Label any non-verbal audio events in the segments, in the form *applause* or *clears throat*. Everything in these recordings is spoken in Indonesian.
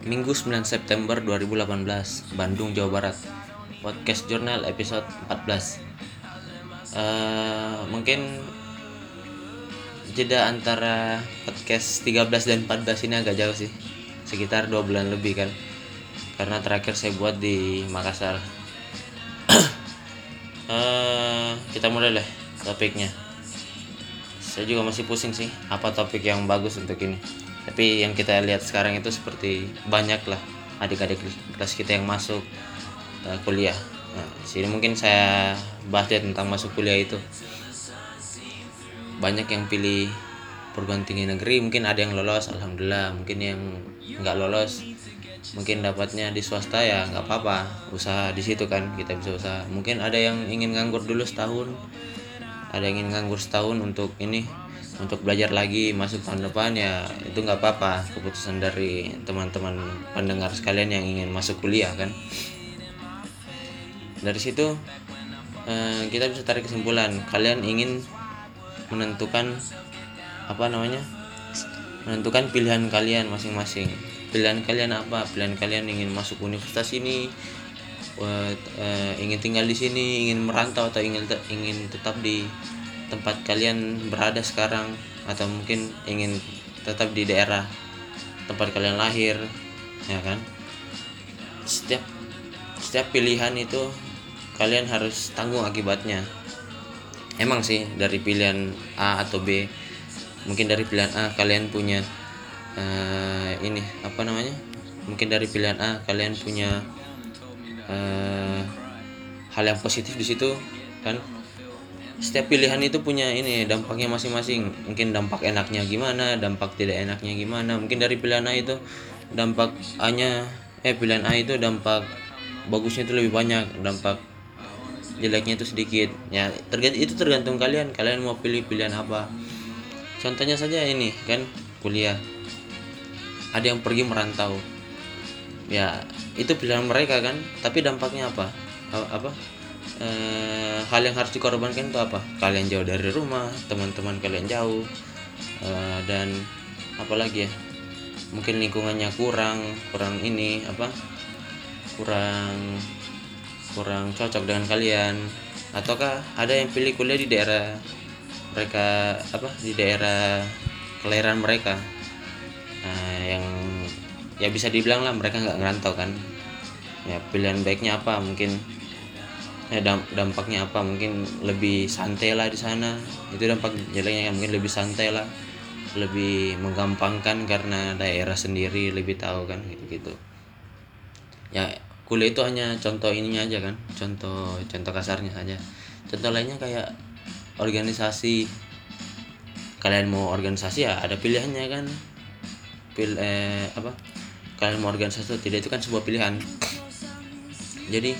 Minggu 9 September 2018 Bandung Jawa Barat. Podcast Journal episode 14 Eh, Mungkin jeda antara podcast 13 dan 14 ini agak jauh sih. Sekitar 2 bulan lebih kan. Karena terakhir saya buat di Makassar. *clears throat* Eh, Kita mulai lah topiknya. Saya juga masih pusing sih apa topik yang bagus untuk ini tapi yang kita lihat sekarang itu seperti banyak lah adik-adik kelas kita yang masuk uh, kuliah. Nah, sini mungkin saya bahas ya tentang masuk kuliah itu. Banyak yang pilih perguruan tinggi negeri mungkin ada yang lolos alhamdulillah. Mungkin yang nggak lolos mungkin dapatnya di swasta ya nggak apa-apa. Usaha di situ kan kita bisa usaha. Mungkin ada yang ingin nganggur dulu setahun ada yang ingin nganggur setahun untuk ini untuk belajar lagi masuk tahun depan ya itu nggak apa-apa. Keputusan dari teman-teman pendengar sekalian yang ingin masuk kuliah kan? Dari situ eh, kita bisa tarik kesimpulan. Kalian ingin menentukan apa namanya menentukan pilihan kalian masing-masing. Pilihan kalian apa? Pilihan kalian ingin masuk universitas ini buat eh, ingin tinggal di sini, ingin merantau atau ingin ingin tetap di tempat kalian berada sekarang atau mungkin ingin tetap di daerah tempat kalian lahir, ya kan? Setiap setiap pilihan itu kalian harus tanggung akibatnya. Emang sih dari pilihan A atau B, mungkin dari pilihan A kalian punya eh, ini apa namanya? Mungkin dari pilihan A kalian punya eh, hal yang positif di situ kan setiap pilihan itu punya ini dampaknya masing-masing. Mungkin dampak enaknya gimana dampak tidak enaknya gimana. Mungkin dari pilihan A itu dampak A nya eh pilihan A itu dampak bagusnya itu lebih banyak dampak jeleknya itu sedikit. Ya tergantung itu tergantung kalian. Kalian mau pilih pilihan apa. Contohnya saja ini kan kuliah. Ada yang pergi merantau. Ya itu pilihan mereka kan. Tapi dampaknya apa? Apa Eh, hal yang harus dikorbankan itu apa? Kalian jauh dari rumah teman-teman kalian jauh Eh, dan apalagi ya? Mungkin lingkungannya kurang kurang ini apa? Kurang kurang cocok dengan kalian. Ataukah ada yang pilih kuliah di daerah mereka apa? Di daerah kelahiran mereka? Nah, yang ya bisa dibilang lah mereka nggak ngerantau kan? Ya pilihan baiknya apa? Mungkin ya dam- dampaknya apa? Mungkin lebih santai lah di sana. Itu dampak jeleknya kan mungkin lebih santai lah. Lebih menggampangkan karena daerah sendiri lebih tahu kan gitu gitu ya kuliah itu hanya contoh ininya aja kan. Contoh contoh kasarnya saja contoh lainnya kayak organisasi. Kalian mau organisasi ya ada pilihannya kan. Pil eh, apa? Kalian mau organisasi atau tidak itu kan sebuah pilihan. Jadi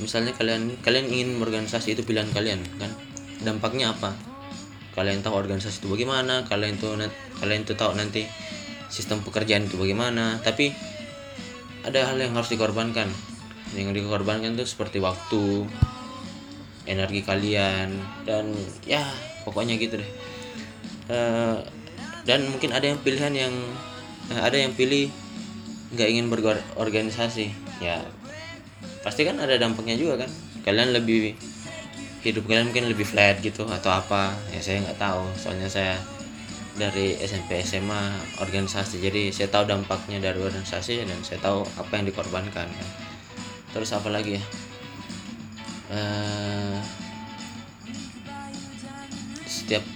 misalnya kalian kalian ingin berorganisasi itu pilihan kalian kan? Dampaknya apa? Kalian tahu organisasi itu bagaimana kalian tuh kalian tuh tahu nanti sistem pekerjaan itu bagaimana tapi ada hal yang harus dikorbankan. Yang dikorbankan tuh seperti waktu energi kalian dan ya pokoknya gitu deh. Eh, dan mungkin ada yang pilihan yang eh, ada yang pilih nggak ingin berorganisasi. Ya pasti kan ada dampaknya juga kan. Kalian lebih hidup kalian mungkin lebih flat gitu atau apa. Ya saya nggak tahu. Soalnya saya dari SMP SMA organisasi. Jadi saya tahu dampaknya dari organisasi dan saya tahu apa yang dikorbankan kan. terus apa lagi ya? Eh, setiap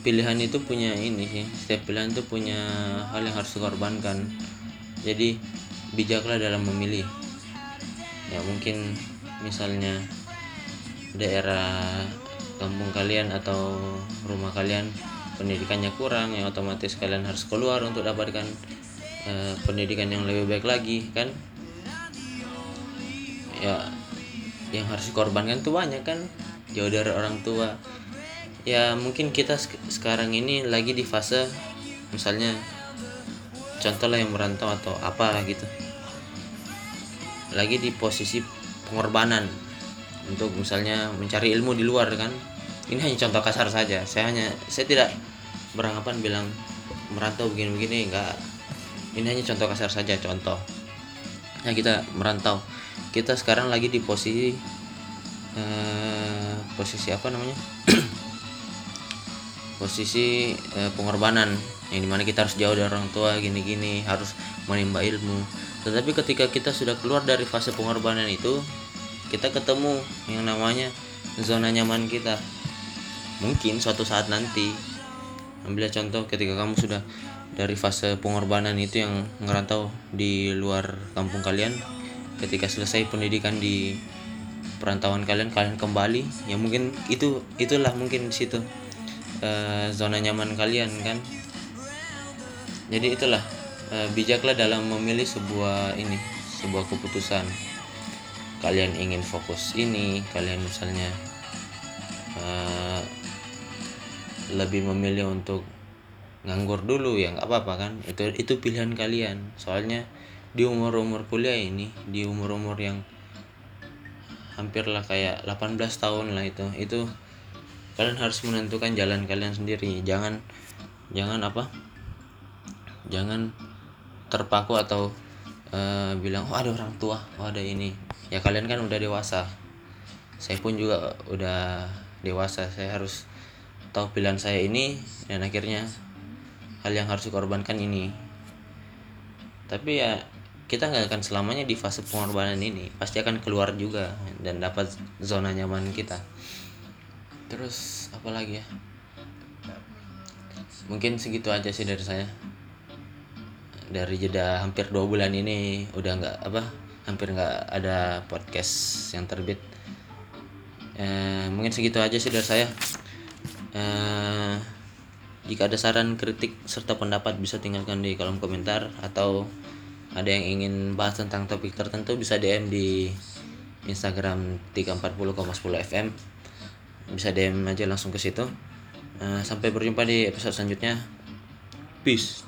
pilihan itu punya ini sih. Setiap pilihan itu punya hal yang harus dikorbankan. Jadi bijaklah dalam memilih ya mungkin misalnya daerah kampung kalian atau rumah kalian pendidikannya kurang ya otomatis kalian harus keluar untuk dapatkan eh, pendidikan yang lebih baik lagi kan? Ya yang harus dikorbankan tuh banyak kan? Jauh dari orang tua. Ya mungkin kita sek- sekarang ini lagi di fase misalnya contoh lah yang merantau atau apa gitu lagi di posisi pengorbanan untuk misalnya mencari ilmu di luar kan? Ini hanya contoh kasar saja. Saya hanya saya tidak beranggapan bilang merantau begini-begini enggak. Ini hanya contoh kasar saja contoh. Ya kita merantau. Kita sekarang lagi di posisi eh, posisi apa namanya *clears throat* posisi eh, pengorbanan yang di mana kita harus jauh dari orang tua gini-gini harus menimba ilmu. Tetapi ketika kita sudah keluar dari fase pengorbanan itu kita ketemu yang namanya zona nyaman kita. Mungkin suatu saat nanti ambil contoh ketika kamu sudah dari fase pengorbanan itu yang ngerantau di luar kampung kalian ketika selesai pendidikan di perantauan kalian kalian kembali ya mungkin itu itulah mungkin situ uh, zona nyaman kalian kan? Jadi itulah uh, bijaklah dalam memilih sebuah ini sebuah keputusan. Kalian ingin fokus ini kalian misalnya uh, lebih memilih untuk nganggur dulu ya nggak apa-apa kan? Itu itu pilihan kalian. Soalnya di umur umur kuliah ini di umur umur yang hampir lah kayak 18 tahun lah itu itu kalian harus menentukan jalan kalian sendiri. Jangan jangan apa? Jangan terpaku atau uh, bilang oh ada orang tua oh ada ini. Ya kalian kan udah dewasa. Saya pun juga udah dewasa. Saya harus tahu pilihan saya ini dan akhirnya hal yang harus dikorbankan ini. Tapi ya kita nggak akan selamanya di fase pengorbanan ini. Pasti akan keluar juga dan dapat zona nyaman kita terus apa lagi ya? Mungkin segitu aja sih dari saya. Dari jeda hampir dua bulan ini udah nggak apa hampir nggak ada podcast yang terbit. Eh, mungkin segitu aja sih dari saya. Eh, jika ada saran, kritik, serta pendapat bisa tinggalkan di kolom komentar atau ada yang ingin bahas tentang topik tertentu bisa DM di Instagram 340,10 FM. Bisa DM aja langsung ke situ. Uh, sampai berjumpa di episode selanjutnya. Peace.